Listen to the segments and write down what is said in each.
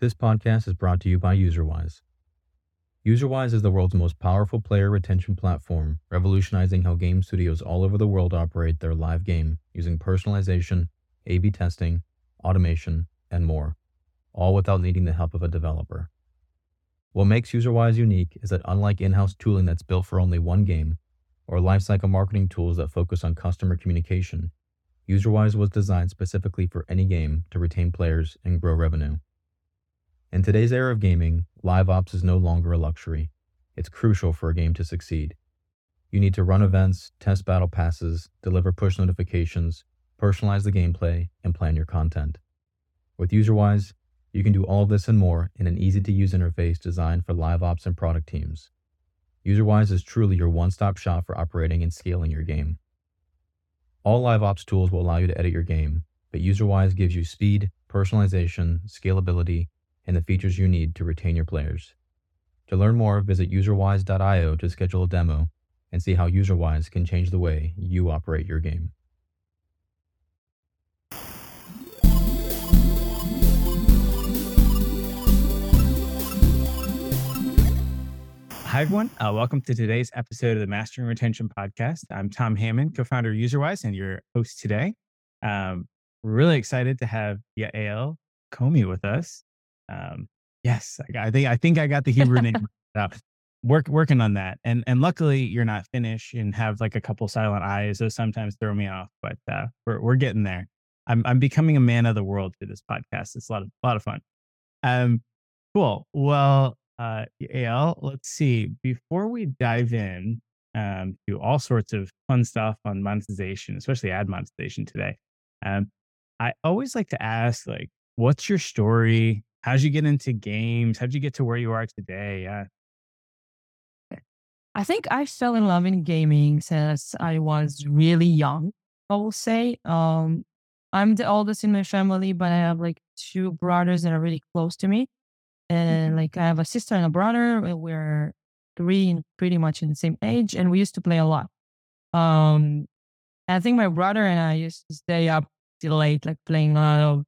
This podcast is brought to you by UserWise. UserWise is the world's most powerful player retention platform, revolutionizing how game studios all over the world operate their live game using personalization, A B testing, automation, and more, all without needing the help of a developer. What makes UserWise unique is that unlike in house tooling that's built for only one game, or lifecycle marketing tools that focus on customer communication, UserWise was designed specifically for any game to retain players and grow revenue. In today's era of gaming, live ops is no longer a luxury. It's crucial for a game to succeed. You need to run events, test battle passes, deliver push notifications, personalize the gameplay, and plan your content. With UserWise, you can do all this and more in an easy to use interface designed for live ops and product teams. UserWise is truly your one stop shop for operating and scaling your game. All live ops tools will allow you to edit your game, but UserWise gives you speed, personalization, scalability, and the features you need to retain your players. To learn more, visit userwise.io to schedule a demo and see how UserWise can change the way you operate your game. Hi, everyone. Uh, welcome to today's episode of the Mastering Retention Podcast. I'm Tom Hammond, co founder of UserWise, and your host today. Um, really excited to have Yael Yakomi with us. Um, yes, I, I, think I think I got the Hebrew name up. Work working on that, and and luckily you're not Finnish and have like a couple silent eyes. Those sometimes throw me off, but uh, we're we're getting there. I'm I'm becoming a man of the world through this podcast. It's a lot of a lot of fun. Um, cool. Well, uh, Yael, let's see. Before we dive in um, to all sorts of fun stuff on monetization, especially ad monetization today, um, I always like to ask, like, what's your story? How'd you get into games? How'd you get to where you are today? Yeah. I think I fell in love in gaming since I was really young. I will say, um, I'm the oldest in my family, but I have like two brothers that are really close to me. And mm-hmm. like I have a sister and a brother. We're three pretty much in the same age, and we used to play a lot. Um, I think my brother and I used to stay up till late, like playing a lot of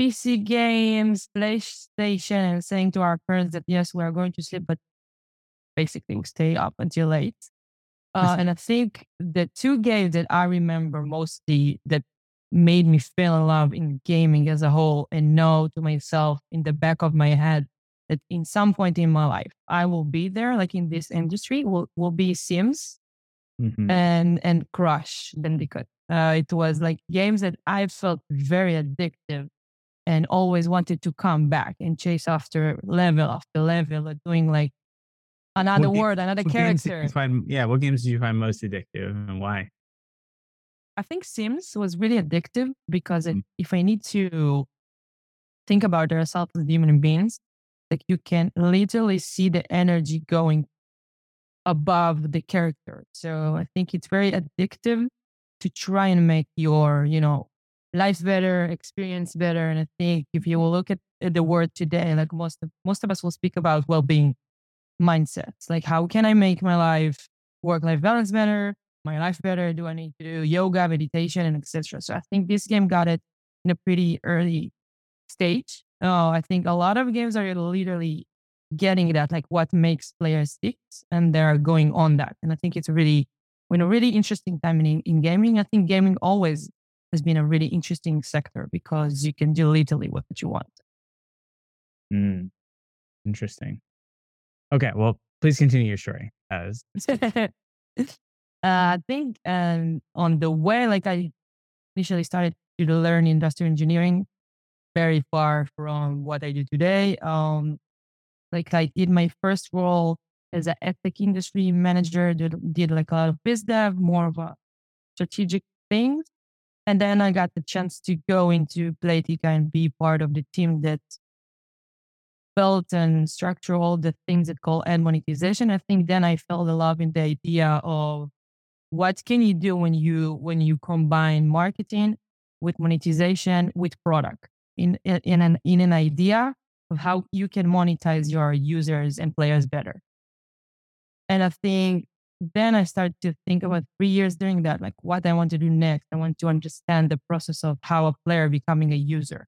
PC games, PlayStation, and saying to our parents that yes, we are going to sleep, but basically we stay up until late. Uh, and I think the two games that I remember mostly that made me fall in love in gaming as a whole and know to myself in the back of my head that in some point in my life I will be there, like in this industry, will will be Sims mm-hmm. and and Crash Bandicoot. Uh, it was like games that I felt very addictive and always wanted to come back and chase after level after level, doing like another what word, another character. Find, yeah, what games do you find most addictive and why? I think Sims was really addictive because it, mm. if I need to think about ourselves as human beings, like you can literally see the energy going above the character. So I think it's very addictive to try and make your, you know, life better, experience better. And I think if you will look at, the world today, like most of most of us will speak about well-being mindsets. Like how can I make my life work-life balance better, my life better? Do I need to do yoga, meditation, and etc. So I think this game got it in a pretty early stage. Oh, I think a lot of games are literally getting that, like what makes players stick, and they're going on that. And I think it's really, in a really interesting time in, in gaming. I think gaming always has been a really interesting sector because you can do literally what you want. Mm, interesting. Okay, well, please continue your story. As uh, I think um, on the way, like I initially started to learn industrial engineering very far from what I do today. Um, like I did my first role as an ethic industry manager, did, did like a lot of biz dev, more of a strategic things. And then I got the chance to go into Playtika and be part of the team that built and structured all the things that call ad monetization. I think then I fell in love in the idea of what can you do when you when you combine marketing with monetization with product in in an in an idea of how you can monetize your users and players better. And I think then I started to think about three years during that, like what I want to do next. I want to understand the process of how a player becoming a user.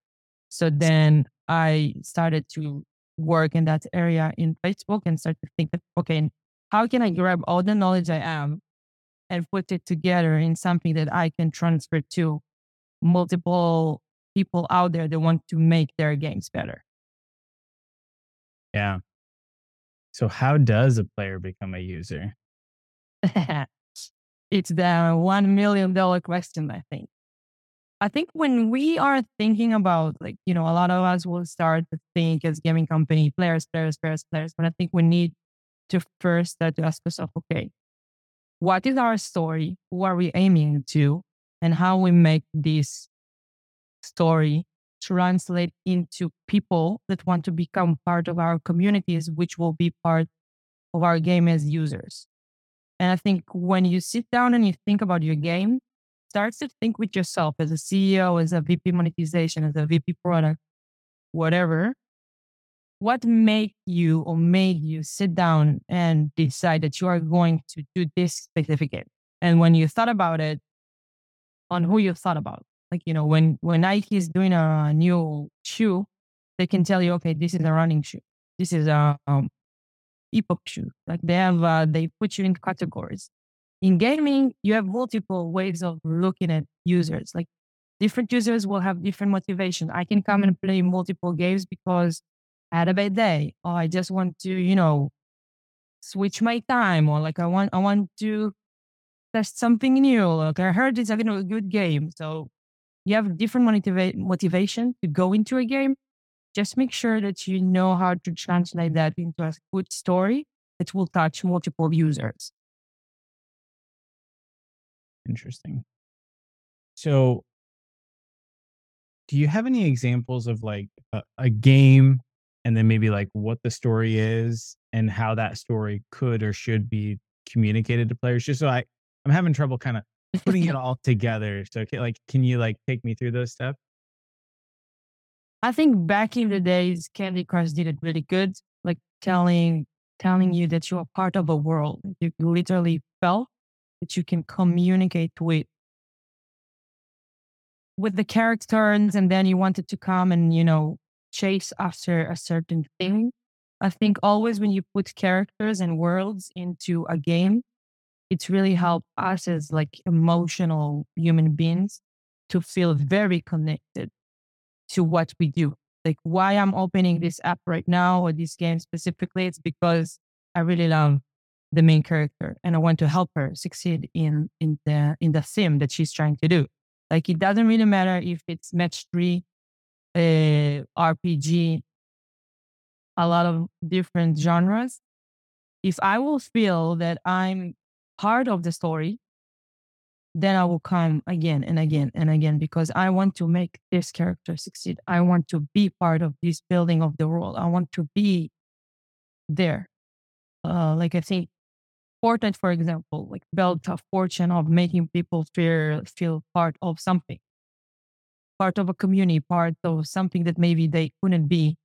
So then I started to work in that area in Facebook and start to think that, okay, how can I grab all the knowledge I am and put it together in something that I can transfer to multiple people out there that want to make their games better. Yeah. So how does a player become a user? it's the one million dollar question, I think. I think when we are thinking about like, you know, a lot of us will start to think as gaming company, players, players, players, players. But I think we need to first start to ask ourselves, okay, what is our story? Who are we aiming to? And how we make this story translate into people that want to become part of our communities, which will be part of our game as users. And I think when you sit down and you think about your game, start to think with yourself as a CEO, as a VP monetization, as a VP product, whatever. What made you or made you sit down and decide that you are going to do this specific game? And when you thought about it, on who you thought about. Like, you know, when, when Nike is doing a new shoe, they can tell you, okay, this is a running shoe. This is a um, epoch shoe. Like they have, uh, they put you in categories. In gaming, you have multiple ways of looking at users. Like different users will have different motivation. I can come and play multiple games because I had a bad day, or I just want to, you know, switch my time, or like I want, I want to test something new. Like I heard it's a good game, so you have different motiva- motivation to go into a game, just make sure that you know how to translate that into a good story that will touch multiple users. Interesting. So, do you have any examples of like a, a game and then maybe like what the story is and how that story could or should be communicated to players? Just so I, I'm having trouble kind of putting it all together. So, like, can you like take me through those steps? I think back in the days, Candy Crush did it really good, like telling telling you that you are part of a world. You literally felt that you can communicate with with the characters, and then you wanted to come and you know chase after a certain thing. I think always when you put characters and worlds into a game, it's really helped us as like emotional human beings to feel very connected to what we do. Like why I'm opening this app right now or this game specifically, it's because I really love the main character and I want to help her succeed in in the in the sim that she's trying to do. Like it doesn't really matter if it's match three, uh, RPG, a lot of different genres. If I will feel that I'm part of the story, then I will come again and again and again because I want to make this character succeed. I want to be part of this building of the world. I want to be there. Uh, like I think Fortnite, for example, like built a fortune of making people feel feel part of something, part of a community, part of something that maybe they couldn't be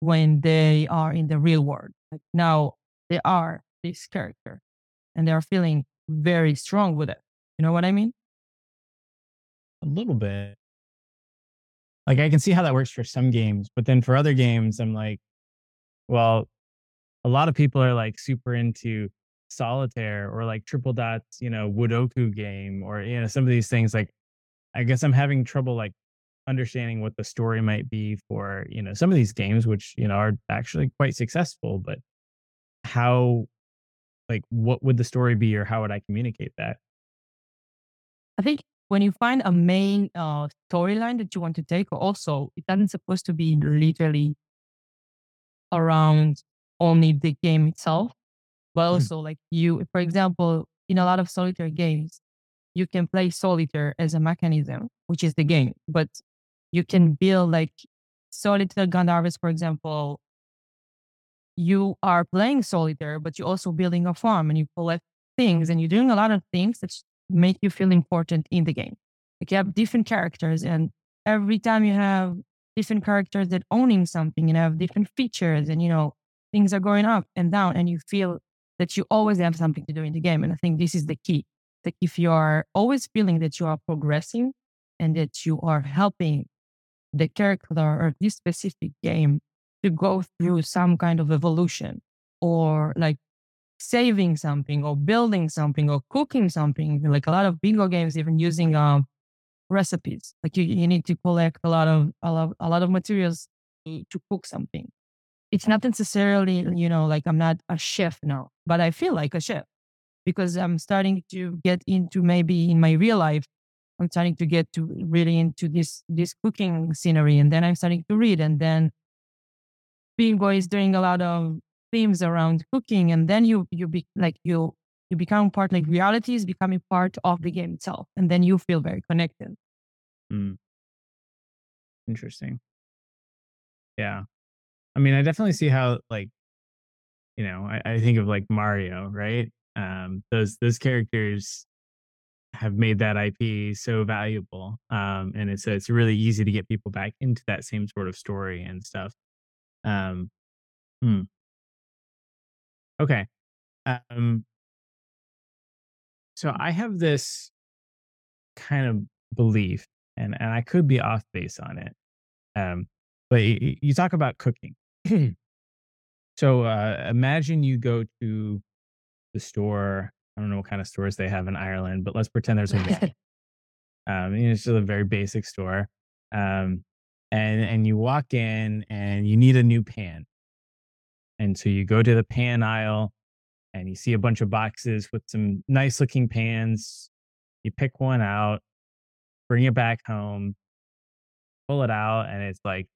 when they are in the real world. Like now they are this character and they're feeling very strong with it. You know what I mean? A little bit. Like I can see how that works for some games, but then for other games, I'm like, well, a lot of people are like super into solitaire or like Tripledot's, you know, Woodoku game or you know, some of these things. Like I guess I'm having trouble like understanding what the story might be for, you know, some of these games, which, you know, are actually quite successful, but how like what would the story be or how would I communicate that? I think when you find a main uh, storyline that you want to take, also it doesn't supposed to be literally around only the game itself, but mm-hmm. also mm. like you, for example, in a lot of solitaire games, you can play solitaire as a mechanism, which is the game, but you can build like solitaire Grand Harvest, for example, you are playing solitaire, but you're also building a farm and you collect things and you're doing a lot of things that make you feel important in the game. Like you have different characters, and every time you have different characters that owning something and have different features, and you know things are going up and down, and you feel that you always have something to do in the game. And I think this is the key. That if you are always feeling that you are progressing and that you are helping the character or this specific game to go through some kind of evolution or like saving something or building something or cooking something. Like a lot of bingo games, even using um, recipes. Like you, you need to collect a lot of a lot, a lot of materials to, cook something. It's not necessarily, you know, like I'm not a chef now, but I feel like a chef because I'm starting to get into maybe in my real life, I'm starting to get to really into this this cooking scenery, and then I'm starting to read, and then Bingo is doing a lot of themes around cooking, and then you you be like you you become part like reality is becoming part of the game itself, and then you feel very connected. Mm. Interesting. Yeah. I mean, I definitely see how like, you know, I, I think of like Mario, right? Um, those those characters have made that IP so valuable. Um, and it's it's really easy to get people back into that same sort of story and stuff. Um, hmm. Okay. Um, so I have this kind of belief, and and I could be off base on it. Um, but you, you talk about cooking. so uh, imagine you go to the store. I don't know what kind of stores they have in Ireland, but let's pretend there's a um, it's just a very basic store. Um, and and you walk in and you need a new pan. And so you go to the pan aisle and you see a bunch of boxes with some nice looking pans. You pick one out, bring it back home, pull it out, and it's like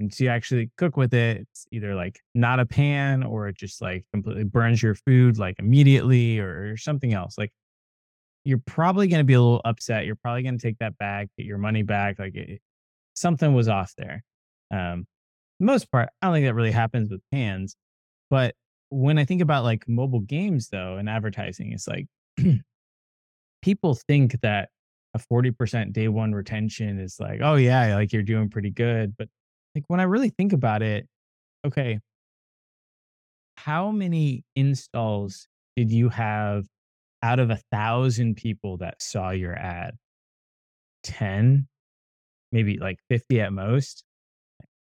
and you actually cook with it, it's either like not a pan or it just like completely burns your food like immediately or, or something else. Like you're probably going to be a little upset. You're probably going to take that back, get your money back. Like it, something was off there. Um, most part, I don't think that really happens with pans. But when I think about like mobile games though and advertising, it's like people think that a 40% day one retention is like, oh yeah, like you're doing pretty good. But like when I really think about it, okay, how many installs did you have out of a thousand people that saw your ad? 10, maybe like 50 at most.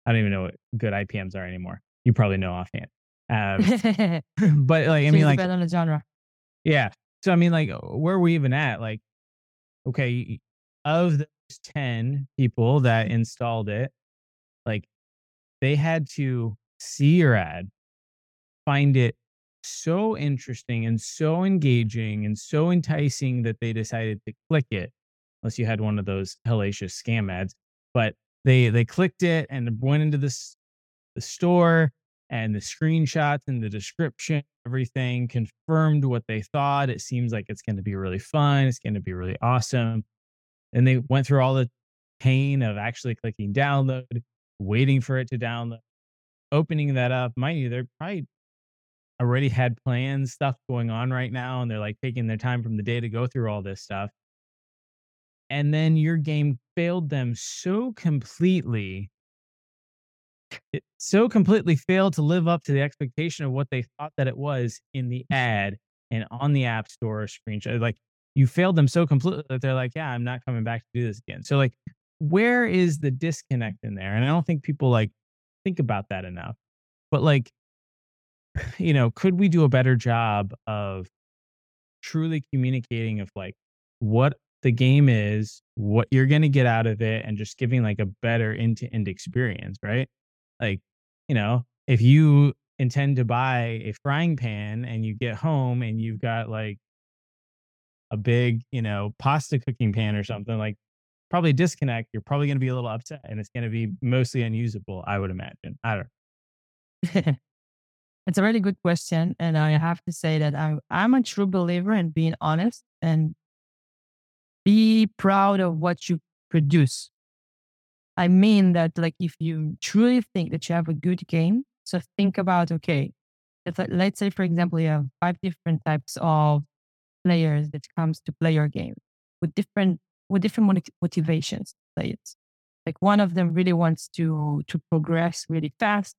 I don't even know what good IPMs are anymore. You probably know offhand. Um, but like, I mean, like, on the genre. Yeah. So I mean, like, where are we even at? Like, okay, of those 10 people that installed it, like they had to see your ad, find it so interesting and so engaging and so enticing that they decided to click it, unless you had one of those hellacious scam ads. But they they clicked it and went into this the store and the screenshots and the description, everything confirmed what they thought. It seems like it's going to be really fun. It's going to be really awesome. And they went through all the pain of actually clicking download, waiting for it to download, opening that up. Mind you, they're probably already had plans, stuff going on right now, and they're like taking their time from the day to go through all this stuff. And then your game failed them so completely. It so completely failed to live up to the expectation of what they thought that it was in the mm. ad and on the app store screenshot. Like you failed them so completely that they're like, yeah, I'm not coming back to do this again. So like where is the disconnect in there? And I don't think people like think about that enough. But like, you know, could we do a better job of truly communicating of like what the game is, what you're going to get out of it, and just giving like a better end to end experience, right? Like, you know, if you intend to buy a frying pan and you get home and you've got like a big, you know, pasta cooking pan or something, like probably disconnect. You're probably going to be a little upset and it's going to be mostly unusable, I would imagine. I don't It's a really good question. And I have to say that I, I'm a true believer in being honest and be proud of what you produce. I mean that, like, if you truly think that you have a good game, so think about, okay, let's say, for example, you have five different types of players that comes to play your game with different with different motivations. Like like one of them really wants to to progress really fast.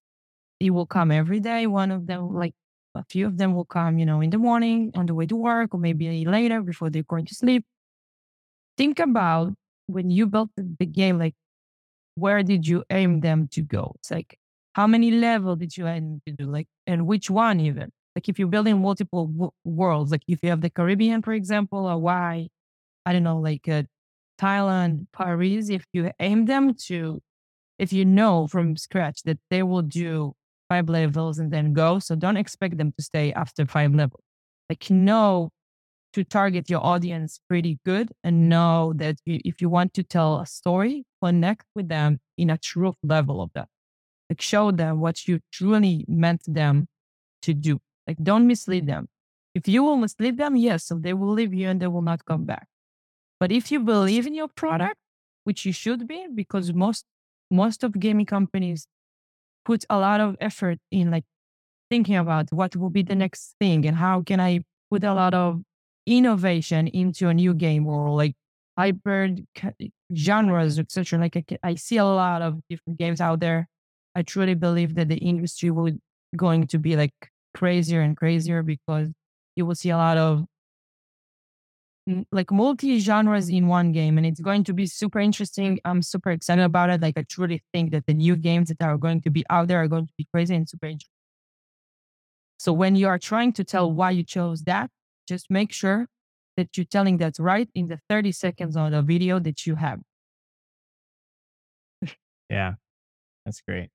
He will come every day. One of them, like a few of them, will come, you know, in the morning on the way to work, or maybe later before they're going to sleep. Think about when you built the game, like where did you aim them to go? It's like how many level did you aim to do? Like and which one even? Like if you're building multiple w- worlds, like if you have the Caribbean, for example, or why I don't know, like uh, Thailand, Paris, if you aim them to, if you know from scratch that they will do five levels and then go, so don't expect them to stay after five levels. Like know to target your audience pretty good and know that if you want to tell a story, connect with them in a true level of that. Like show them what you truly meant them to do. Like don't mislead them. If you will mislead them, yes, so they will leave you and they will not come back. But if you believe in your product, which you should be, because most most of gaming companies put a lot of effort in like thinking about what will be the next thing and how can I put a lot of innovation into a new game or like hybrid genres, etc. Like I, I see a lot of different games out there. I truly believe that the industry will going to be like crazier and crazier because you will see a lot of like multi genres in one game and it's going to be super interesting i'm super excited about it like i truly think that the new games that are going to be out there are going to be crazy and super interesting so when you are trying to tell why you chose that just make sure that you're telling that right in the 30 seconds of the video that you have. yeah, that's great.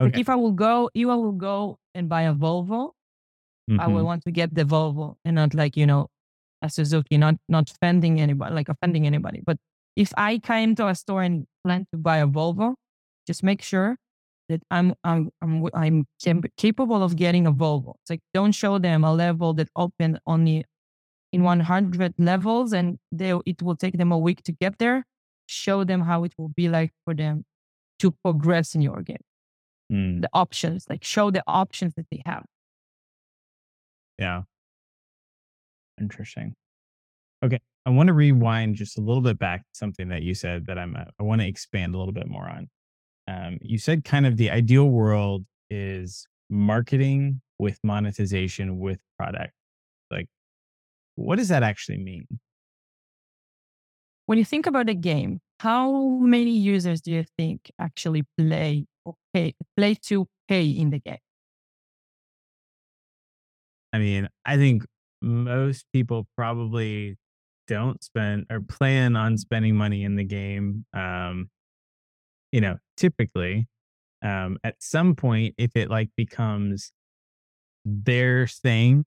Okay. Like if I will go, if I will go and buy a Volvo, mm-hmm. I will mm-hmm. want to get the Volvo and not like, you know, a Suzuki, not not offending anybody, like offending anybody. But if I came to a store and plan to buy a Volvo, just make sure that I'm I'm I'm I'm capable of getting a Volvo. It's like don't show them a level that opened only in 100 levels and they it will take them a week to get there. Show them how it will be like for them to progress in your game. Mm. The options, like show the options that they have. Yeah. Interesting. Okay. I want to rewind just a little bit back to something that you said that I'm I want to expand a little bit more on um, you said kind of the ideal world is marketing with monetization with product. Like, what does that actually mean? When you think about a game, how many users do you think actually play or pay, play to pay in the game? I mean, I think most people probably don't spend or plan on spending money in the game. Um, you know, typically, um, at some point, if it like becomes their thing,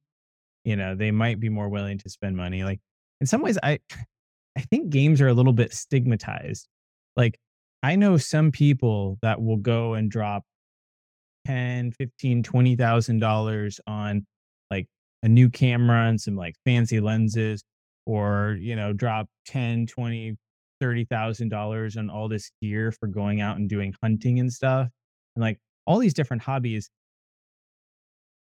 you know, they might be more willing to spend money. Like in some ways, I, I think games are a little bit stigmatized. Like I know some people that will go and drop 10, 15, 20,000 dollars on like a new camera and some like fancy lenses or, you know, drop 10, 20, thirty thousand dollars on all this gear for going out and doing hunting and stuff, and like all these different hobbies.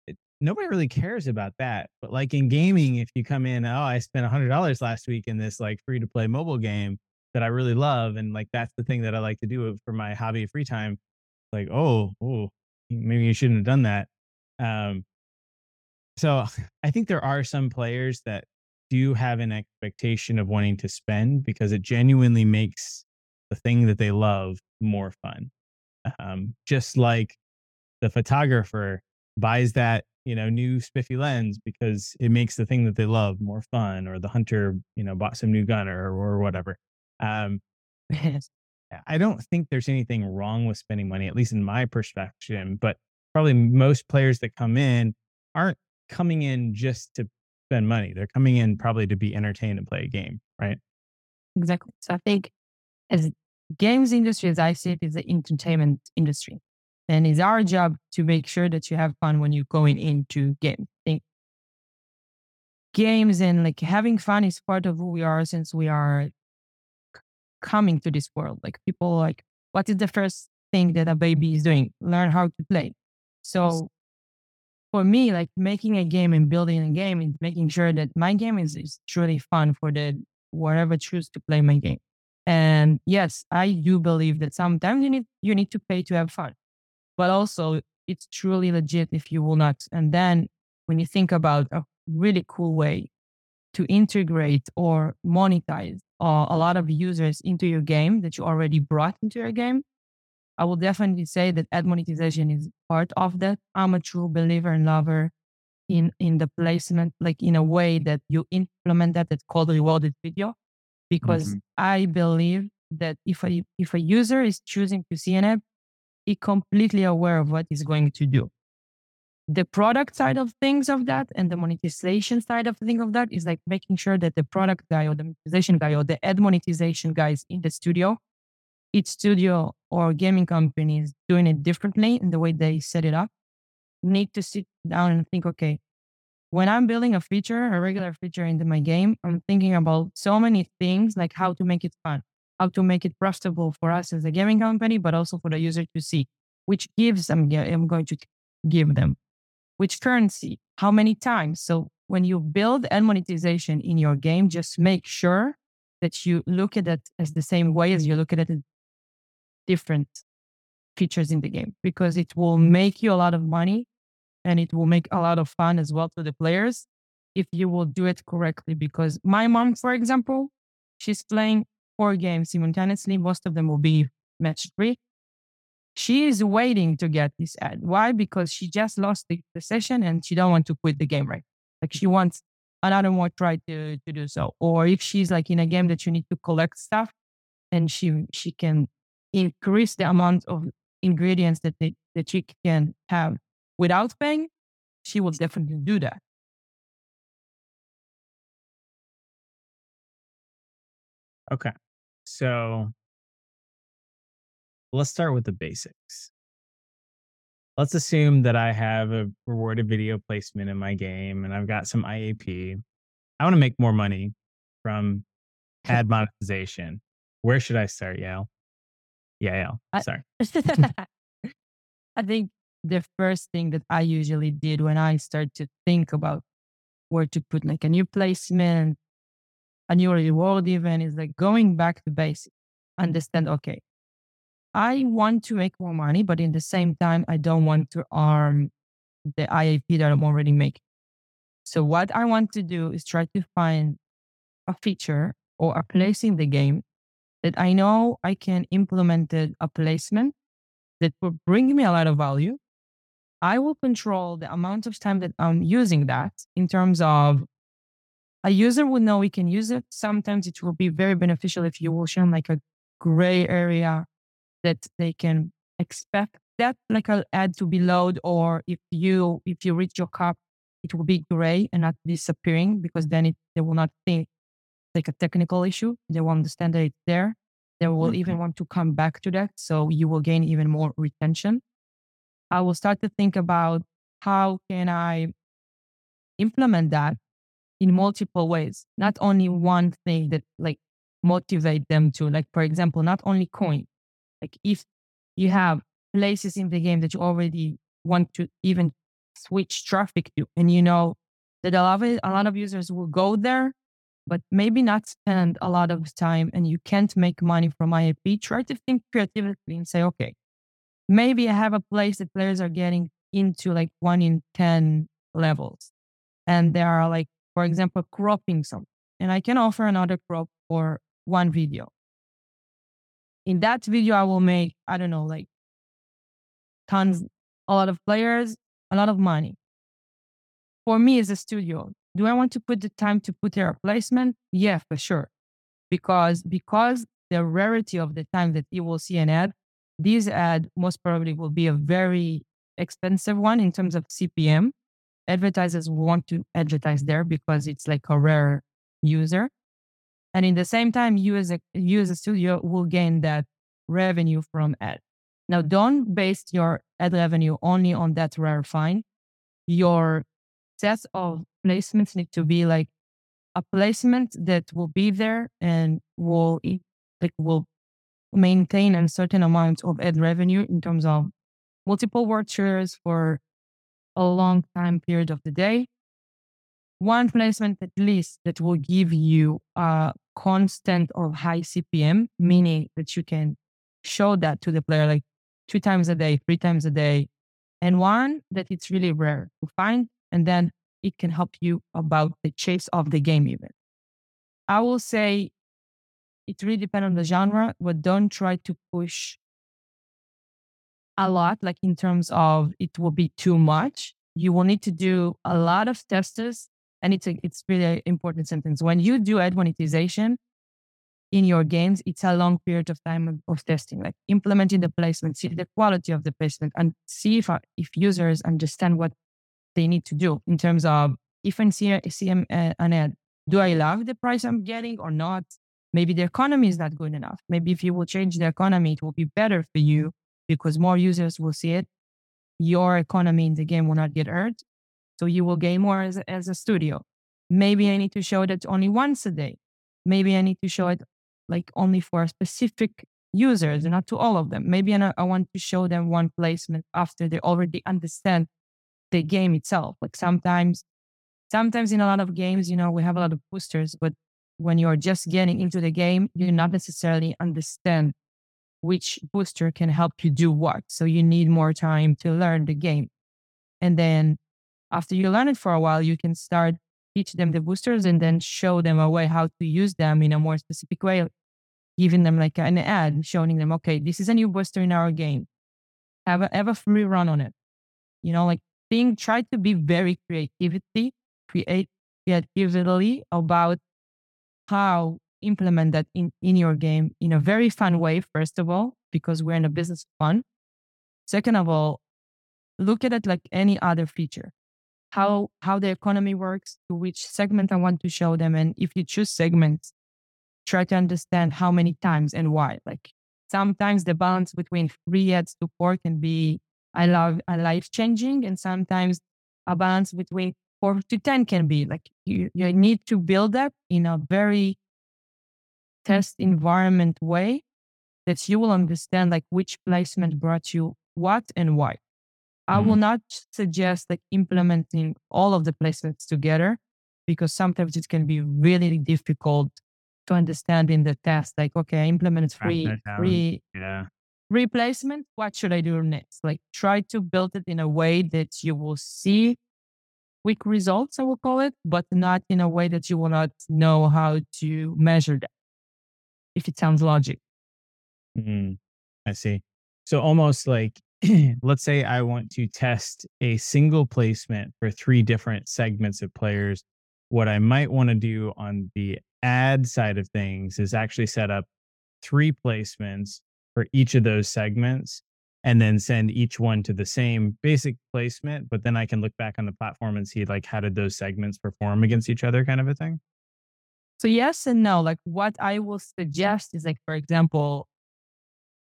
It, nobody really cares about that, but like in gaming, if you come in, oh, I spent a hundred dollars last week in this like free to play mobile game that I really love, and like that's the thing that I like to do for my hobby free time. Like, oh, oh, maybe you shouldn't have done that. Um, so I think there are some players that do have an expectation of wanting to spend because it genuinely makes the thing that they love more fun. Um, just like the photographer buys that you know new spiffy lens because it makes the thing that they love more fun, or the hunter you know bought some new gun or or whatever. Um, I don't think there's anything wrong with spending money, at least in my perspective. But probably most players that come in aren't coming in just to spend money. They're coming in probably to be entertained and play a game, right? Exactly. So I think as games industry, as I see it, is the entertainment industry. And it's our job to make sure that you have fun when you're going into games. think games and like having fun is part of who we are since we are coming to this world. Like people like, what is the first thing that a baby is doing? Learn how to play. So for me, like making a game and building a game is making sure that my game is, is truly fun for the whatever choose to play my game. And yes, I do believe that sometimes you need you need to pay to have fun, but also it's truly legit if you will not. And then when you think about a really cool way to integrate or monetize uh, a lot of users into your game that you already brought into your game, I will definitely say that ad monetization is part of that. I'm a true believer and lover in in the placement, like in a way that you implement that that's called rewarded video, because Mhm. I believe that if a if a user is choosing to see an ad, he completely aware of what he's going to do. The product side of things of that and the monetization side of thing of that is like making sure that the product guy or the monetization guy or the ad monetization guys in the studio, each studio or gaming company is doing it differently in the way they set it up. Need to sit down and think, okay, when I'm building a feature, a regular feature into my game, I'm thinking about so many things like how to make it fun, how to make it profitable for us as a gaming company, but also for the user to see, which gives I'm, I'm going to give them, which currency, how many times. So when you build and monetization in your game, just make sure that you look at it as the same way as you look at it different features in the game because it will make you a lot of money and it will make a lot of fun as well to the players if you will do it correctly. Because my mom, for example, she's playing four games simultaneously. Most of them will be match three. She is waiting to get this ad. Why? Because she just lost the, the session and she don't want to quit the game, right? Like she wants another more try to, to do so. Or if she's like in a game that you need to collect stuff and she she can increase the amount of ingredients that the, that she can have without paying, she will definitely do that. Okay. So let's start with the basics. Let's assume that I have a rewarded video placement in my game and I've got some IAP. I want to make more money from ad monetization. Where should I start, Yael? Yael, I- sorry. I think the first thing that I usually did when I start to think about where to put like a new placement, a new reward even is like going back to basics. Understand, okay, I want to make more money, but in the same time, I don't want to arm the IAP that I'm already making. So what I want to do is try to find a feature or a mm-hmm. place in the game that I know I can implement a placement that will bring me a lot of value. I will control the amount of time that I'm using that in terms of a user would know we can use it. Sometimes it will be very beneficial if you will show them like a gray area that they can expect that like an ad to be load or if you if you reach your cap it will be gray and not disappearing because then it they will not think like a technical issue they will understand that it's there they will even mm-hmm. want to come back to that so you will gain even more retention. I will start to think about how can i implement that in multiple ways not only one thing that like motivate them to like for example not only mm. coin like if you have places in the game that you already want to even switch traffic to and you know that a lot of, a lot of users will go there but maybe not spend a lot of time and you can't make money from IAP, try to think creatively and say, okay, maybe I have a place that players are getting into like one in 10 levels. And there are like, for example, cropping something. And I can offer another crop for one video. In that video, I will make, I don't know, like tons, a lot of players, a lot of money. For me as a studio, do I want to put the time to put their placement? Yeah, for sure. Because because the rarity of the time that you will see an ad, this ad most probably will be a very expensive one in terms of CPM. Advertisers want to advertise there because it's like a rare user. And in the same time, you as a you as a studio will gain that revenue from ad. Now, don't base your ad revenue only on that rare find. Your set of placements need to be like a placement that will be there and will like will maintain a certain amount of ad revenue in terms of multiple watchers for a long time period of the day. One placement at least that will give you a constant or high CPM, meaning that you can show that to the player like two times a day, three times a day, and one that it's really rare to find, and then it can help you about the chase of the game even. I will say it really depends on the genre, but don't try to push a lot, like in terms of it will be too much. You will need to do a lot of tests, and it's a, it's really important sentence. When you do ad monetization in your games, it's a long period of time of, of testing, like implementing the placement, see the quality of the placement, and see if uh, if users understand what they need to do in terms of if I see, see an ad, do I love the price I'm getting or not? Maybe the economy is not good enough. Maybe if you will change the economy, it will be better for you because more users will see it. Your economy in the game will not get hurt. So you will gain more as, as a studio. Maybe I need to show that only once a day. Maybe I need to show it like only for specific users and not to all of them. Maybe I, I want to show them one placement after they already understand the game itself. Like sometimes, sometimes in a lot of games, you know, we have a lot of boosters, but when you're just getting into the game, you not necessarily understand which booster can help you do what. So you need more time to learn the game. And then after you learn it for a while, you can start teach them the boosters and then show them a way how to use them in a more specific way, giving them like an ad, showing them, okay, this is a new booster in our game. Have a, have a free run on it. You know, like being try to be very creativity, create creatively about how implement that in, in your game in a very fun way, first of all, because we're in a business fun. Second of all, look at it like any other feature. How how the economy works, to which segment I want to show them. And if you choose segments, try to understand how many times and why. Like sometimes the balance between free ads to four can be I love a life changing, and sometimes a balance between four to ten can be like you, you need to build up in a very test environment way that you will understand like which placement brought you what and why. Mm-hmm. I will mm-hmm. not suggest like implementing all of the placements together because sometimes it can be really difficult to understand in the test. Like, okay, I implemented three, three, yeah. Replacement. What should I do next? Like, try to build it in a way that you will see quick results, I will call it, but not in a way that you will not know how to measure that if it sounds logic. Mm, I see. So almost like, let's say I want to test a single placement for three different segments of players. What I might want to do on the ad side of things is actually set up three placements for each of those segments and then send each one to the same basic placement but then i can look back on the platform and see like how did those segments perform against each other kind of a thing so yes and no. Like what I will suggest is like, for example,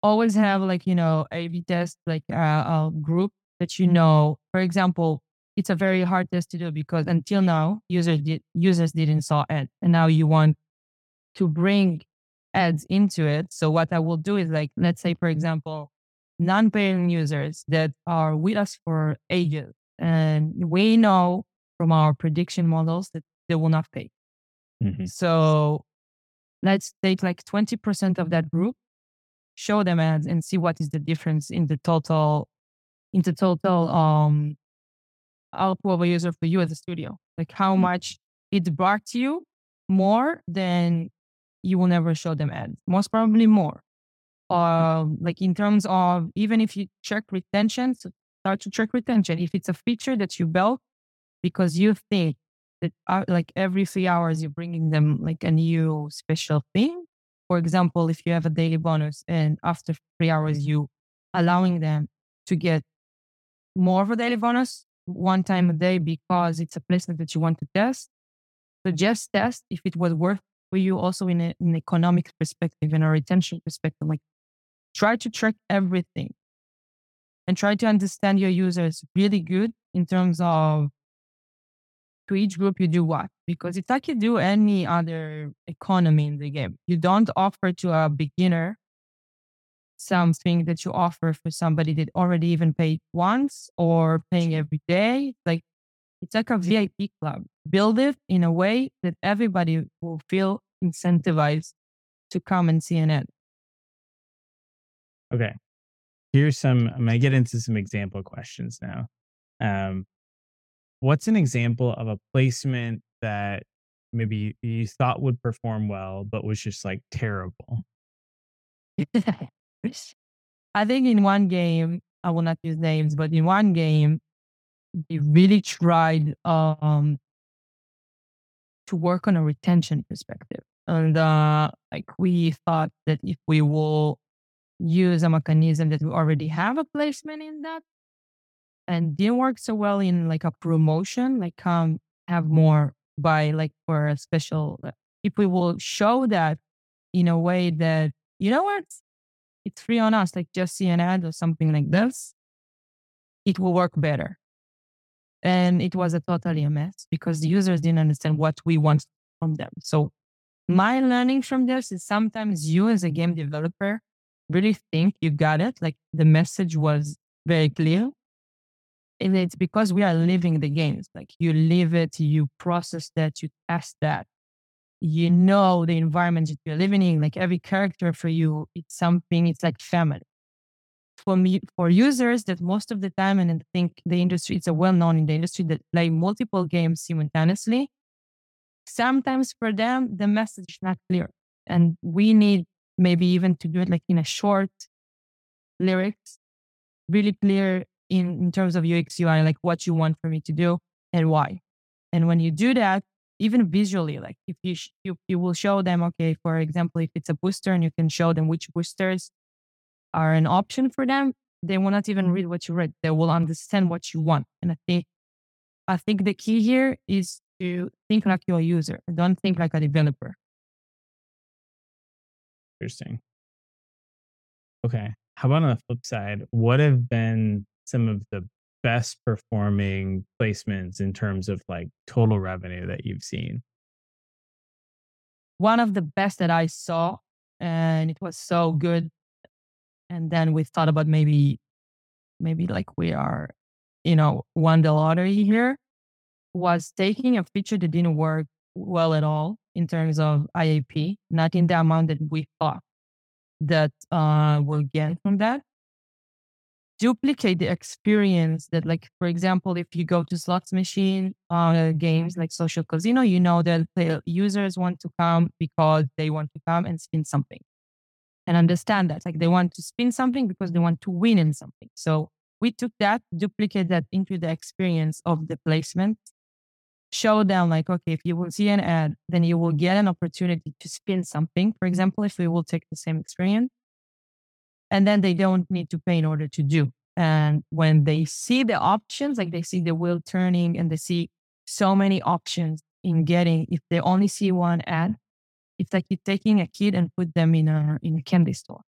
always have like, you know, A/B test, like uh, a group that you know. For example, it's a very hard test to do because until now users did users didn't saw ads, and now you want to bring ads into it. So what I will do is like, let's say for example, non-paying users that are with us for ages, and we know from our prediction models that they will not pay. Mm-hmm. So let's take like 20% of that group, show them ads and see what is the difference in the total, in the total um output of a user for you as a studio. Like how mm-hmm. much it brought you more than you will never show them ads. Most probably more. Uh, like in terms of even if you check retention, so start to check retention. If it's a feature that you built because you think that are, like every three hours you're bringing them like a new special thing for example if you have a daily bonus and after three hours you allowing them to get more of a daily bonus one time a day because it's a placement that you want to test so just test if it was worth for you also in an economic perspective and a retention perspective like try to track everything and try to understand your users really good in terms of to each group you do what because it's like you do any other economy in the game. You don't offer to a beginner something that you offer for somebody that already even paid once or paying every day. Like it's like a vip club build it in a way that everybody will feel incentivized to come and see an ad. Okay. Here's some i'm gonna get into some example questions now. Um what's an example of a placement that maybe you thought would perform well, but was just like terrible? I think in one game, I will not use names, but in one game, they really tried um, to work on a retention perspective. And uh, like we thought that if we will use a mechanism that we already have a placement in that and didn't work so well in like a promotion, like um have more by like for a special uh, if we will show that in a way that you know what it's free on us like just see an ad or something like this it will work better and it was a totally a mess because the users didn't understand what we want from them so my learning from this is sometimes you as a game developer really think you got it like the message was very clear and it's because we are living the games. Like you live it, you process that, you test that. You know the environment that you're living in. Like every character for you, it's something, it's like family. For me, for users that most of the time, and I think the industry, it's a well known in the industry that play multiple games simultaneously. Sometimes for them, the message is not clear. And we need maybe even to do it like in a short lyrics, really clear in, in terms of UX UI, like what you want for me to do and why. And when you do that, even visually, like if you, sh- you, you will show them, okay, for example, if it's a booster and you can show them which boosters are an option for them, they will not even mm-hmm. read what you read. They will understand what you want. And I think, I think the key here is to think like you're a user. Don't think like a developer. Interesting. Okay. How about on the flip side? What have been some of the best performing placements in terms of like total revenue that you've seen? One of the best that I saw, and it was so good. And then we thought about maybe, maybe like we are, you know, won the lottery here, was taking a feature that didn't work well at all in terms of IAP, not in the amount that we thought that uh, we'll get from that, duplicate the experience that like for example if you go to slots machine uh, games like social casino you know that the users want to come because they want to come and spin something and understand that like they want to spin something because they want to win in something. So we took that duplicate that into the experience of the placement show them like okay if you will see an ad then you will get an opportunity to spin something. For example if we will take the same experience. And then they don't need to pay in order to do. And when they see the options, like they see the wheel turning and they see so many options in getting, if they only see one ad, it's like you're taking a kid and put them in a in a candy store.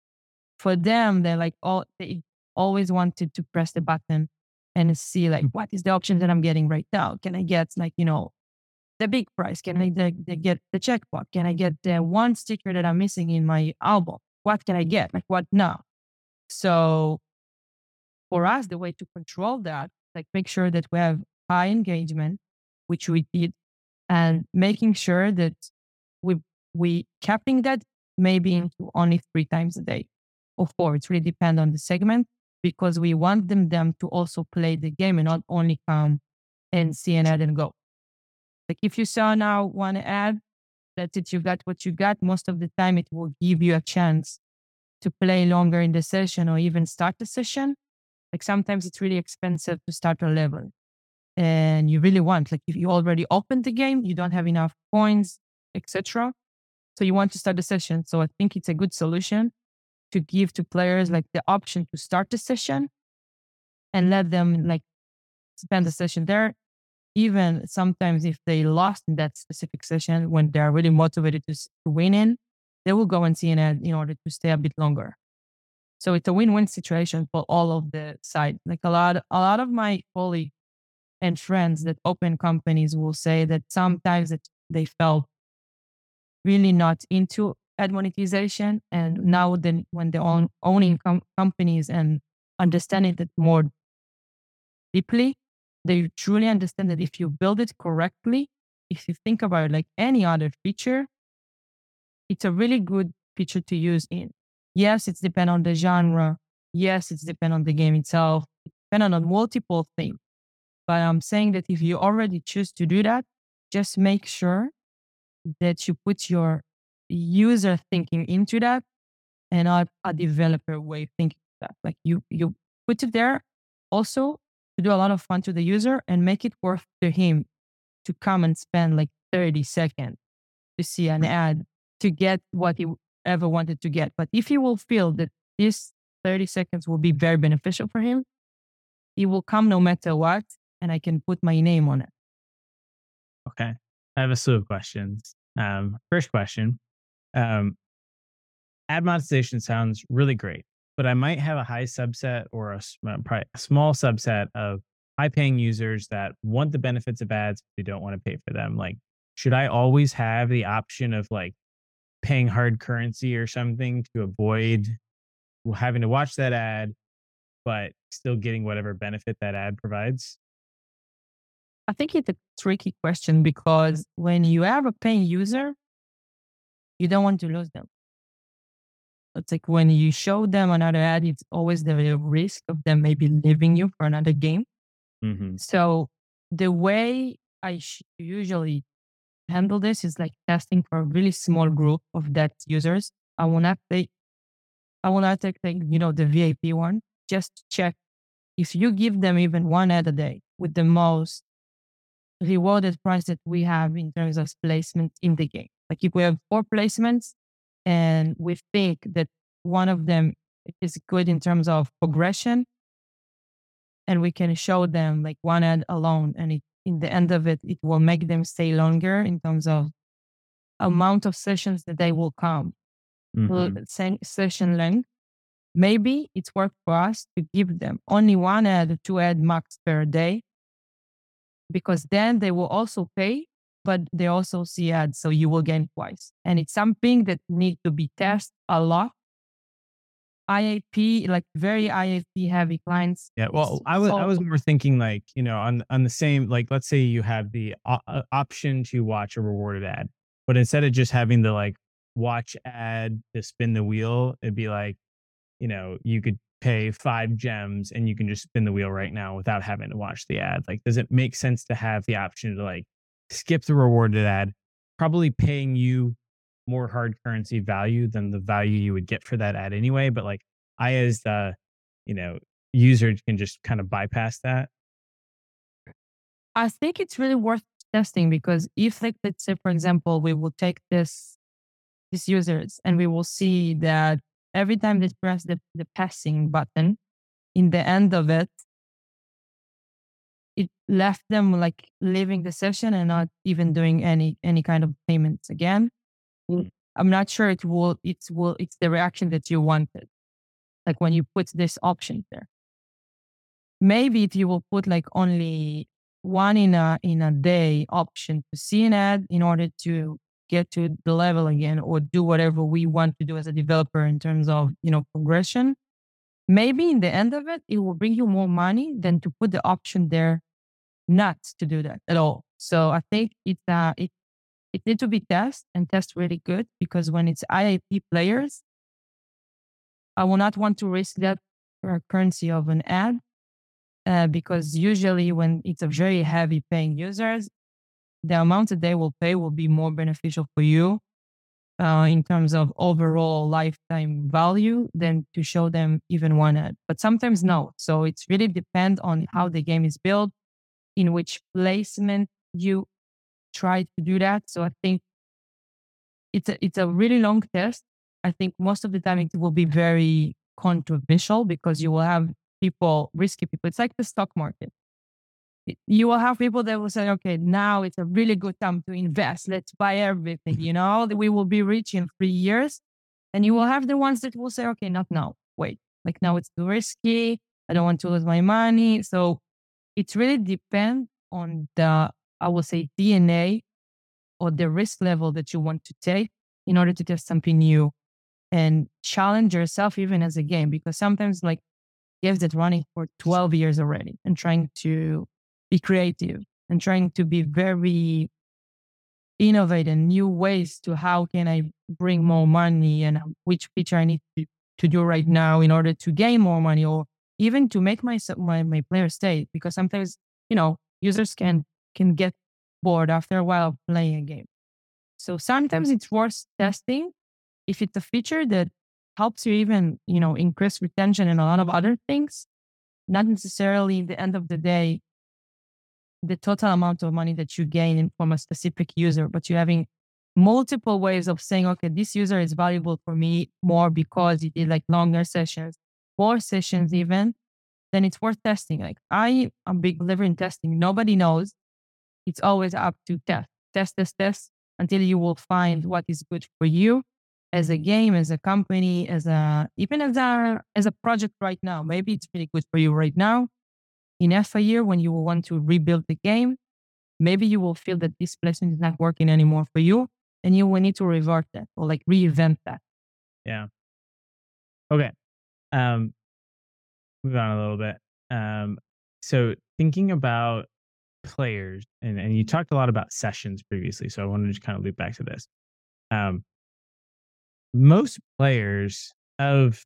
For them, they're like all they always wanted to press the button and see like mm. what is the option that I'm getting right now? Can I get like, you know, the big price? Can I the, the get the checkbox? Can I get the one sticker that I'm missing in my album? What can I get? Like what now? So for us, the way to control that, like make sure that we have high engagement, which we did, and making sure that we we capping that maybe into only three times a day or four. It really depends on the segment because we want them them to also play the game and not only come and see an ad and go. Like if you saw now one ad, that's it, you got what you got. Most of the time, it will give you a chance to play longer in the session or even start the session. Like sometimes it's really expensive to start a level and you really want, like if you already opened the game, you don't have enough coins, etc. So you want to start the session. So I think it's a good solution to give to players like the option to start the session and let them like spend the session there. Even sometimes if they lost in that specific session when they're really motivated to, to win in, they will go and see an ad in order to stay a bit longer. So it's a win-win situation for all of the side. Like a lot, a lot of my colleagues and friends that open companies will say that sometimes that they felt really not into ad monetization, and now then when they're own, owning com- companies and understanding it more deeply, they truly understand that if you build it correctly, if you think about it like any other feature, it's a really good feature to use in. Yes, it's depend on the genre. Yes, it's depend on the game itself. It depend on multiple things. But I'm saying that if you already choose to do that, just make sure that you put your user thinking into that and not a mm-hmm. developer way of thinking that. Like you you put it there also to do a lot of fun to the user and make it worth to him to come and spend like 30 seconds to see an mm-hmm. ad to get what he ever wanted to get. But if he will feel that this 30 seconds will be very beneficial for him, he will come no matter what, and I can put my name on it. Okay. I have a slew of questions. Um, first question um, Ad monetization sounds really great, but I might have a high subset or a, a small subset of high paying users that want the benefits of ads, but they don't want to pay for them. Like, should I always have the option of like paying hard currency or something to avoid having to watch that ad, but still getting whatever benefit that ad provides? I think it's a tricky question because when you have a paying user, you don't want to lose them. It's like when you show them another ad, it's always the risk of them maybe leaving you for another game. Mm-hmm. So the way I usually handle this is like testing for a really small group of that users. I will not take, I will not take, like, you know, the VIP one. Just check if you give them even one ad a day with the most rewarded price that we have in terms of placement in the game. Like if we have four placements and we think that one of them is good in terms of progression, and we can show them like one ad alone, and it, in the end of it, it will make them stay longer in terms of amount of sessions that they will come, mm-hmm. session length. Maybe it's worth for us to give them only one ad, two ad max per day, because then they will also pay but they also see ads, so you will gain twice. And it's something that needs to be tested a lot. IAP, like very IAP heavy clients. Yeah, well, I was I was more thinking like you know on on the same like let's say you have the uh, option to watch a rewarded ad, but instead of just having the like watch ad to spin the wheel, it'd be like you know you could pay five gems and you can just spin the wheel right now without having to watch the ad. Like, does it make sense to have the option to like skip the rewarded ad, probably paying you more hard currency value than the value you would get for that ad anyway. But like I as the, you know, user can just kind of bypass that. I think it's really worth testing because if like let's say for example we will take this these users and we will see that every time they press the, the passing button in the end of it it left them like leaving the session and not even doing any any kind of payments again. Mm. I'm not sure it will it's will it's the reaction that you wanted. Like when you put this option there. Maybe if you will put like only one in a in a day option to see an ad in order to get to the level again or do whatever we want to do as a developer in terms of you know progression maybe in the end of it it will bring you more money than to put the option there not to do that at all. So I think it uh, it it need to be tested and test really good because when it's IAP players, I will not want to risk that currency of an ad uh, because usually when it's a very heavy paying users, the amount that they will pay will be more beneficial for you uh, in terms of overall lifetime value than to show them even one ad. But sometimes no. So it's really depend on how the game is built in which placement you try to do that. So I think it's a, it's a really long test. I think most of the time it will be very controversial because you will have people, risky people. It's like the stock market. You will have people that will say, okay, now it's a really good time to invest. Let's buy everything. Mm-hmm. You know, we will be rich in three years. And you will have the ones that will say, okay, not now. Wait, like now it's too risky. I don't want to lose my money. So it really depends on the, I would say, DNA or the risk level that you want to take in order to test something new and challenge yourself even as a game. Because sometimes, like games that running for 12 years already and trying to be creative and trying to be very innovative new ways to how can I bring more money and um, which feature I need to, to do right now in order to gain more money or even to make my my, my player stay because sometimes you know users can can get bored after a while playing a game. So sometimes it's worth testing if it's a feature that helps you even, you know, increase retention and a lot of other things, not necessarily the end of the day, the total amount of money that you gain from a specific user, but you're having multiple ways of saying, okay, this user is valuable for me more because he did like longer sessions, more sessions even, then it's worth testing. Like I am a big believer in testing. Nobody knows. It's always up to test, test, test, test until you will find what is good for you as a game, as a company, as a even as a as a project right now. Maybe it's really good for you right now. In a year, when you will want to rebuild the game, maybe you will feel that this placement is not working anymore for you and you will need to revert that or like reinvent that. Yeah. Okay. Um, move on a little bit. Um, so thinking about players, and, and you talked a lot about sessions previously, so I wanted to kind of loop back to this. Um, most players of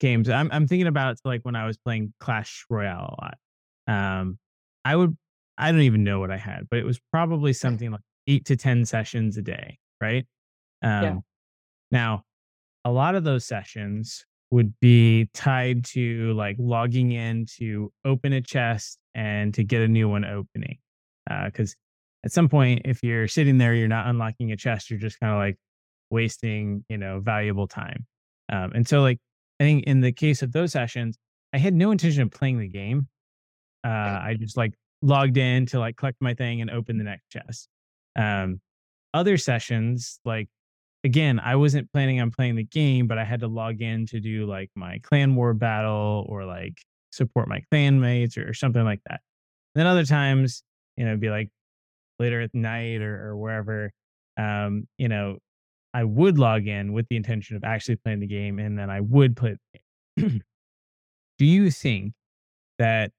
games, I'm I'm thinking about like when I was playing Clash Royale a lot. Um, I would I don't even know what I had, but it was probably something like eight to ten sessions a day right? Um, yeah. Now, a lot of those sessions would be tied to like logging in to open a chest and to get a new one opening. Because uh, at some point, if you're sitting there, you're not unlocking a chest, you're just kind of like wasting, you know, valuable time. Um, and so, like, I think in the case of those sessions, I had no intention of playing the game. Uh, I just like logged in to like collect my thing and open the next chest. Um, other sessions, like again, I wasn't planning on playing the game, but I had to log in to do like my clan war battle or like support my clan mates or, or something like that. And then other times, you know, it'd be like later at night or, or wherever, um, you know, I would log in with the intention of actually playing the game and then I would play. do you think that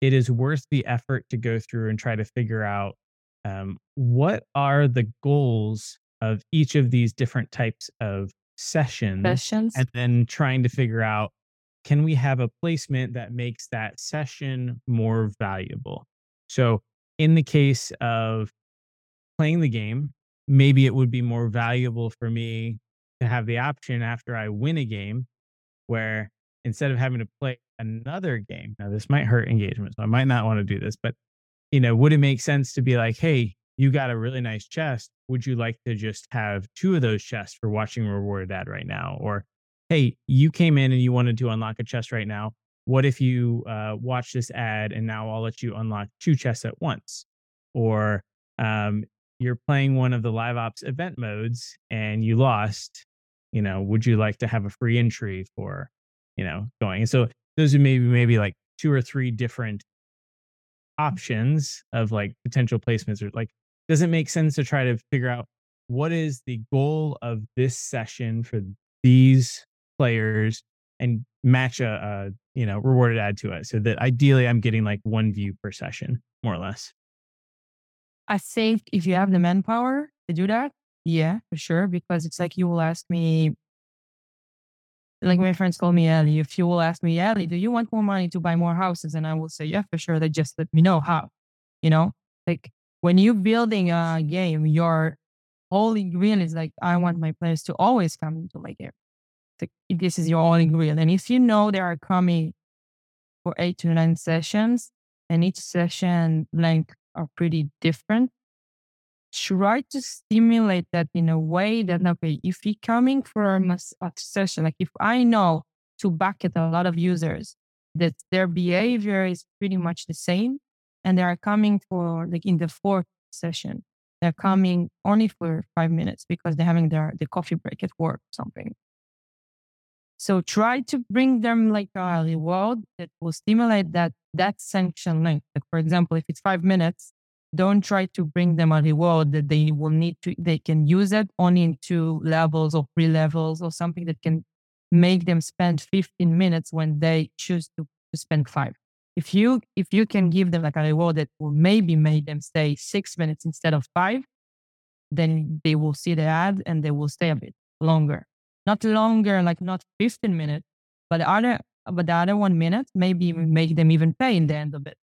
it is worth the effort to go through and try to figure out um, what are the goals of each of these different types of sessions, sessions. and then trying to figure out can we have a placement that makes that session more valuable? So in the case of playing the game maybe it would be more valuable for me to have the option after i win a game where instead of having to play another game now this might hurt engagement so i might not want to do this but you know, would it make sense to be like, hey, you got a really nice chest. Would you like to just have two of those chests for watching rewarded ad right now? Or, hey, you came in and you wanted to unlock a chest right now. What if you uh, watch this ad and now I'll let you unlock two chests at once? Or um, you're playing one of the live ops event modes and you lost. You know, would you like to have a free entry for, you know, going? And so those are maybe maybe like two or three different options of like potential placements or like does it make sense to try to figure out what is the goal of this session for these players and match a, a you know rewarded ad to it so that ideally i'm getting like one view per session more or less i think if you have the manpower to do that yeah for sure because it's like you will ask me like my friends call me Ellie. If you will ask me, Ellie, do you want more money to buy more houses? And I will say, yeah, for sure. They just let me know how. You know, like when you're building a game, your whole ingredient is like, I want my players to always come into my game. Like, this is your only ingredient. And if you know they are coming for eight to nine sessions, and each session length are pretty different, try to stimulate that in a way that okay if you're coming from a, a session like if i know to bucket a lot of users that their behavior is pretty much the same and they are coming for like in the fourth session they're mm-hmm. coming only for five minutes because they're having their the coffee break at work or something. So try to bring them like a reward that will stimulate that that session length. Like for example if it's five minutes don't try to bring them a reward that they will need to they can use it only in two levels or three levels or something that can make them spend 15 minutes when they choose to, to spend five. If you if you can give them like a reward that will maybe make them stay six minutes instead of five then they will see the ad and they will stay a bit longer. Not longer like not 15 minutes but the other but the other one minute maybe make them even pay in the end of it.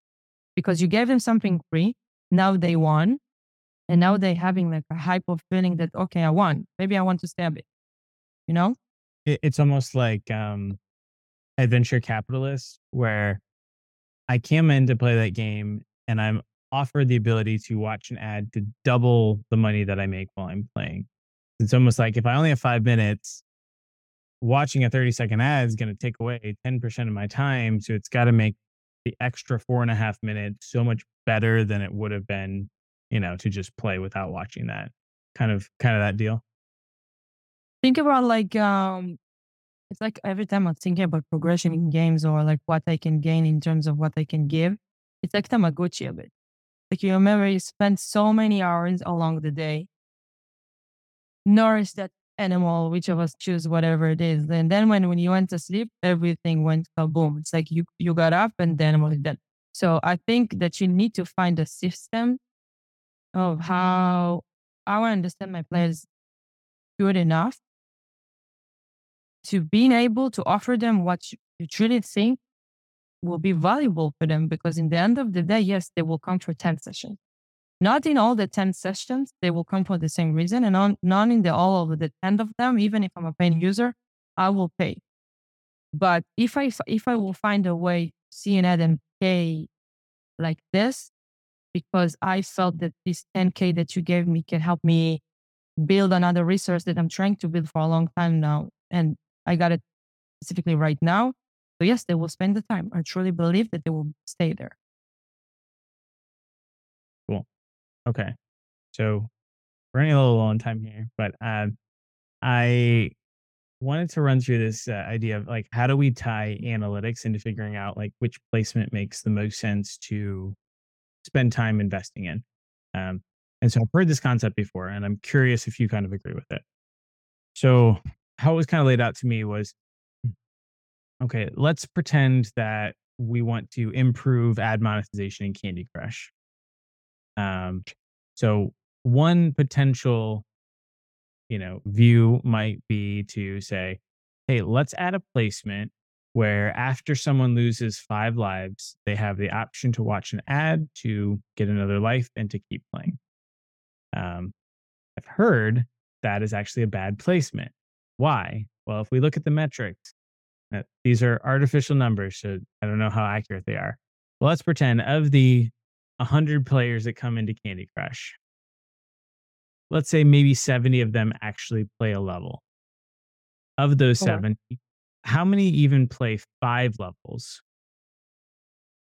Because you gave them something free now they won And now they're having like a hype of feeling that, okay, I won. Maybe I want to stay a bit, you know? It, it's almost like um, AdVenture Capitalist, where I came in to play that game and I'm offered the ability to watch an ad to double the money that I make while I'm playing. It's almost like if I only have five minutes, watching a 30 second ad is going to take away 10% of my time. So it's got to make the extra four and a half minutes so much better than it would have been, you know, to just play without watching that kind of, kind of that deal. Think about like, um, it's like every time I'm thinking about progression in games or like what I can gain in terms of what I can give, it's like Tamagotchi a bit. Like you remember you spend so many hours along the day, nourish that animal, which of us choose whatever it is. And then when, when you went to sleep, everything went kaboom. It's like you, you got up and the animal is dead. So I think that you need to find a system of mm-hmm. how how I understand my players good enough to being able to offer them what you, you truly think will be valuable for them because in the end of the day, yes, they will come for 10 sessions. Not in all the 10 sessions, they will come for the same reason. And on, not in the all of the 10 of them, even if I'm a paying user, I will pay. But if I, if I will find a way see an ad and pay like this, because I felt that this 10K that you gave me can help me build another resource that I'm trying to build for a long time now. And I got it specifically right now. So yes, they will spend the time. I truly believe that they will stay there. Okay. So we're running a little on time here, but um, I wanted to run through this uh, idea of like how do we tie analytics into figuring out like which placement makes the most sense to spend time investing in. Um, and so I've heard this concept before, and I'm curious if you kind of agree with it. So how it was kind of laid out to me was okay, let's pretend that we want to improve ad monetization in Candy Crush. Um, so one potential, you know, view might be to say, hey, let's add a placement where after someone loses five lives, they have the option to watch an ad to get another life and to keep playing. Um, I've heard that is actually a bad placement. Why? Well, if we look at the metrics, uh, these are artificial numbers, so I don't know how accurate they are. Well, let's pretend of the 100 players that come into Candy Crush, let's say maybe 70 of them actually play a level. Of those Sure. 70, how many even play five levels?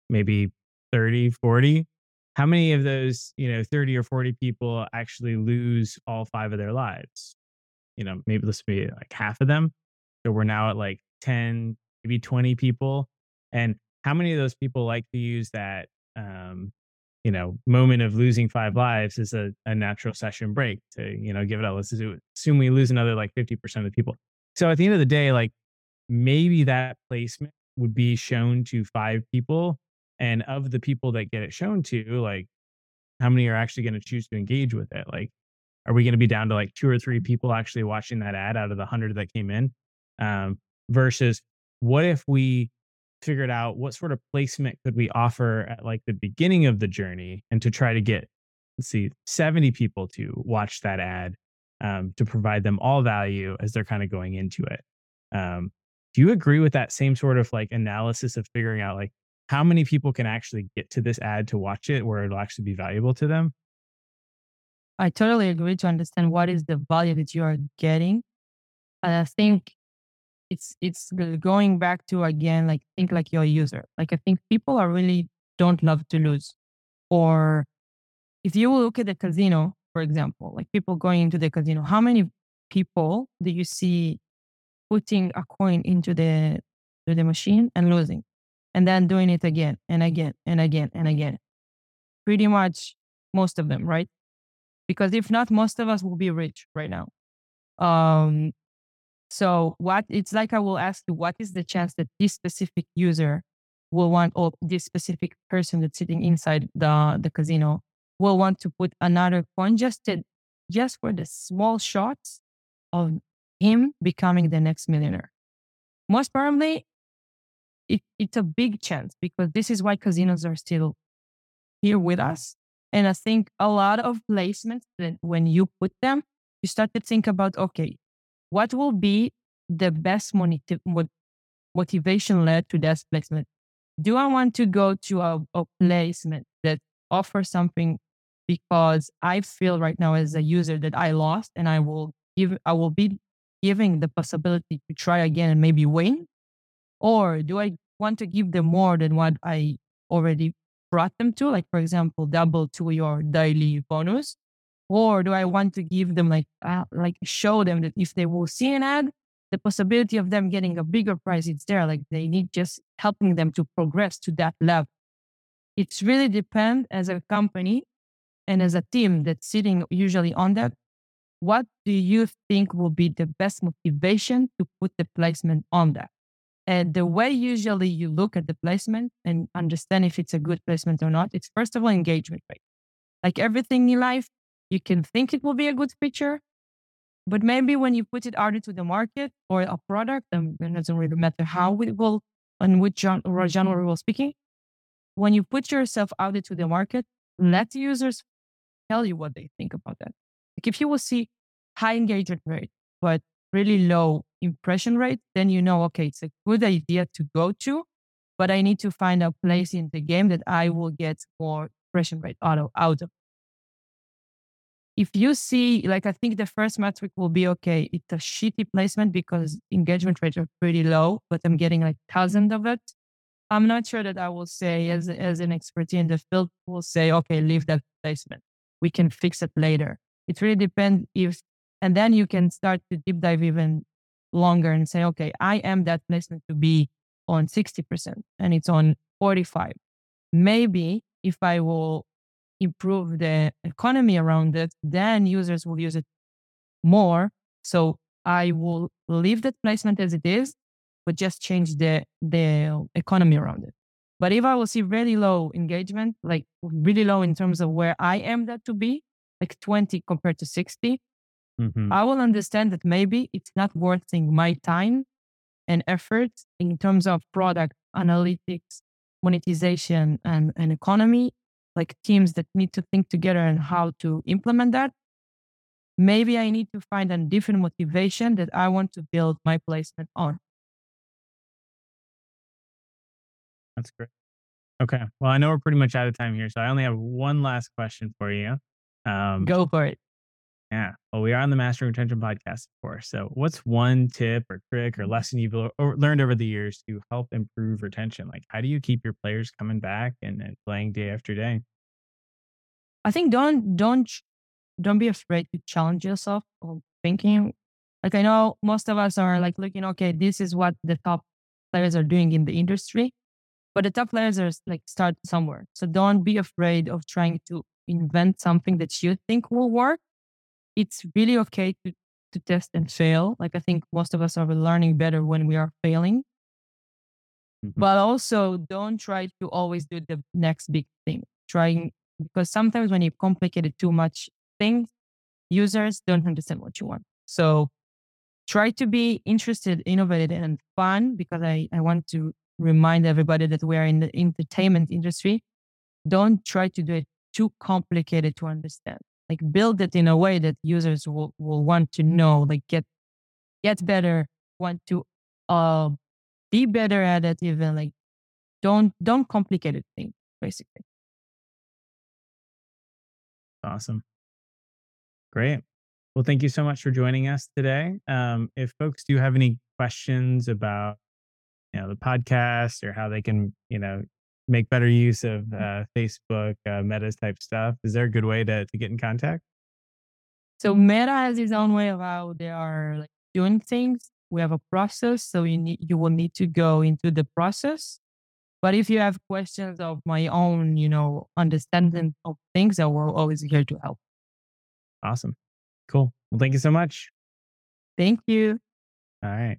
Maybe 30, 40? How many of those, you know, 30 or 40 people actually lose all five of their lives? You know, maybe this would be like half of them. So we're now at like 10, maybe 20 people. And how many of those people like to use that um, you know, moment of losing five lives is a, a natural session break to, you know, give it up. Let's assume we lose another like 50% of the people. So at the end of the day, like maybe that placement would be shown to five people. And of the people that get it shown to, like how many are actually going to choose to engage with it? Like, are we going to be down to like two or three people actually watching that ad out of the hundred that came in? Um, versus what if we figured out what sort of placement could we offer at like the beginning of the journey and to try to get let's see 70 people to watch that ad um, to provide them all value as they're kind of going into it um, do you agree with that same sort of like analysis of figuring out like how many people can actually get to this ad to watch it where it'll actually be valuable to them I totally agree to understand what is the value that you are getting. And I think it's it's going back to again like think like you're a user. Like I think people are really don't love to lose. Or if you look at the casino, for example, like people going into the casino, how many people do you see putting a coin into the to the machine and losing? And then doing it again and again and again and again. Pretty much most of them, right? because if not most of us will be rich right now um so what it's like i will ask you what is the chance that this specific user will want or this specific person that's sitting inside the the casino will want to put another coin just to just for the small shots of him becoming the next millionaire? Most probably it, it's a big chance because this is why casinos are still here with us. And I think a lot of placements that when you put them, you start to think about, okay, what will be the best motiv- motivation led to that placement? Do I want to go to a, a placement that offers something because I feel right now as a user that I lost and I will give, I will be giving the possibility to try again and maybe win? Or do I want to give them more than what I already brought them to? Like, for example, double to your daily bonus. Or do I want to give them like, uh, like show them that if they will see an ad, the possibility of them getting a bigger price it's there. Like they need just helping them to progress to that level. It's really depend as a company and as a team that's sitting usually on that. What do you think will be the best motivation to put the placement on that? And the way usually you look at the placement and understand if it's a good placement or not, it's first of all engagement rate. Like everything in life, you can think it will be a good feature, but maybe when you put it out into the market or a product, and it doesn't really matter how it will and which genre, genre we're speaking, when you put yourself out into the market, let the users tell you what they think about that. Like if you will see high engagement rate, but really low impression rate, then you know, okay, it's a good idea to go to, but I need to find a place in the game that I will get more impression rate out of, out of. If you see, like, I think the first metric will be okay, it's a shitty placement because mm-hmm. engagement rates are pretty low, but I'm getting like thousands of it. I'm not sure that I will say, as, as an expert in the field, will say, okay, leave that placement. We can fix it later. It really depends if, and then you can start to deep dive even longer and say, okay, I am that placement to be on 60% and it's on 45. Maybe if I will improve the economy around it, then users will use it more. So I will leave that placement as it is, but just change the, the economy around it. But if I will see really low engagement, like really low in terms of where I am that to be, like 20 compared to 60, mm-hmm. I will understand that maybe it's not worth my time and effort in terms of product analytics, monetization, and, and economy, like teams that need to think together and how to implement that. Maybe I need to find a different motivation that I want to build my placement on. That's great. Okay. Well, I know we're pretty much out of time here, so I only have one last question for you. Um, Go for it. Yeah. Well, we are on the Mastering Retention podcast, of course. So, what's one tip or trick or lesson you've learned over the years to help improve retention? Like, how do you keep your players coming back and, and playing day after day? I think don't don't don't be afraid to challenge yourself or thinking. Like I know most of us are like looking, okay, this is what the top players are doing in the industry, but the top players are like start somewhere. So don't be afraid of trying to invent something that you think will work it's really okay to, to test and fail. Like I think most of us are learning better when we are failing. Mm-hmm. But also don't try to always do the next big thing. Trying because sometimes when you complicate it too much things, users don't understand what you want. So try to be interested, innovative, and fun because I, I want to remind everybody that we are in the entertainment industry. Don't try to do it too complicated to understand like build it in a way that users will, will want to know like get get better want to uh be better at it even like don't don't complicate it thing basically. Awesome. Great. Well thank you so much for joining us today. Um if folks do have any questions about you know the podcast or how they can you know make better use of mm. uh, Facebook, uh, Meta's type stuff? Is there a good way to, to get in contact? So Meta has its own way of how they are like doing things. We have a process, so you need you will need to go into the process. But if you have questions of my own, you know, understanding of things, I will always here to help. Awesome. Cool. Well, thank you so much. Thank you. All right.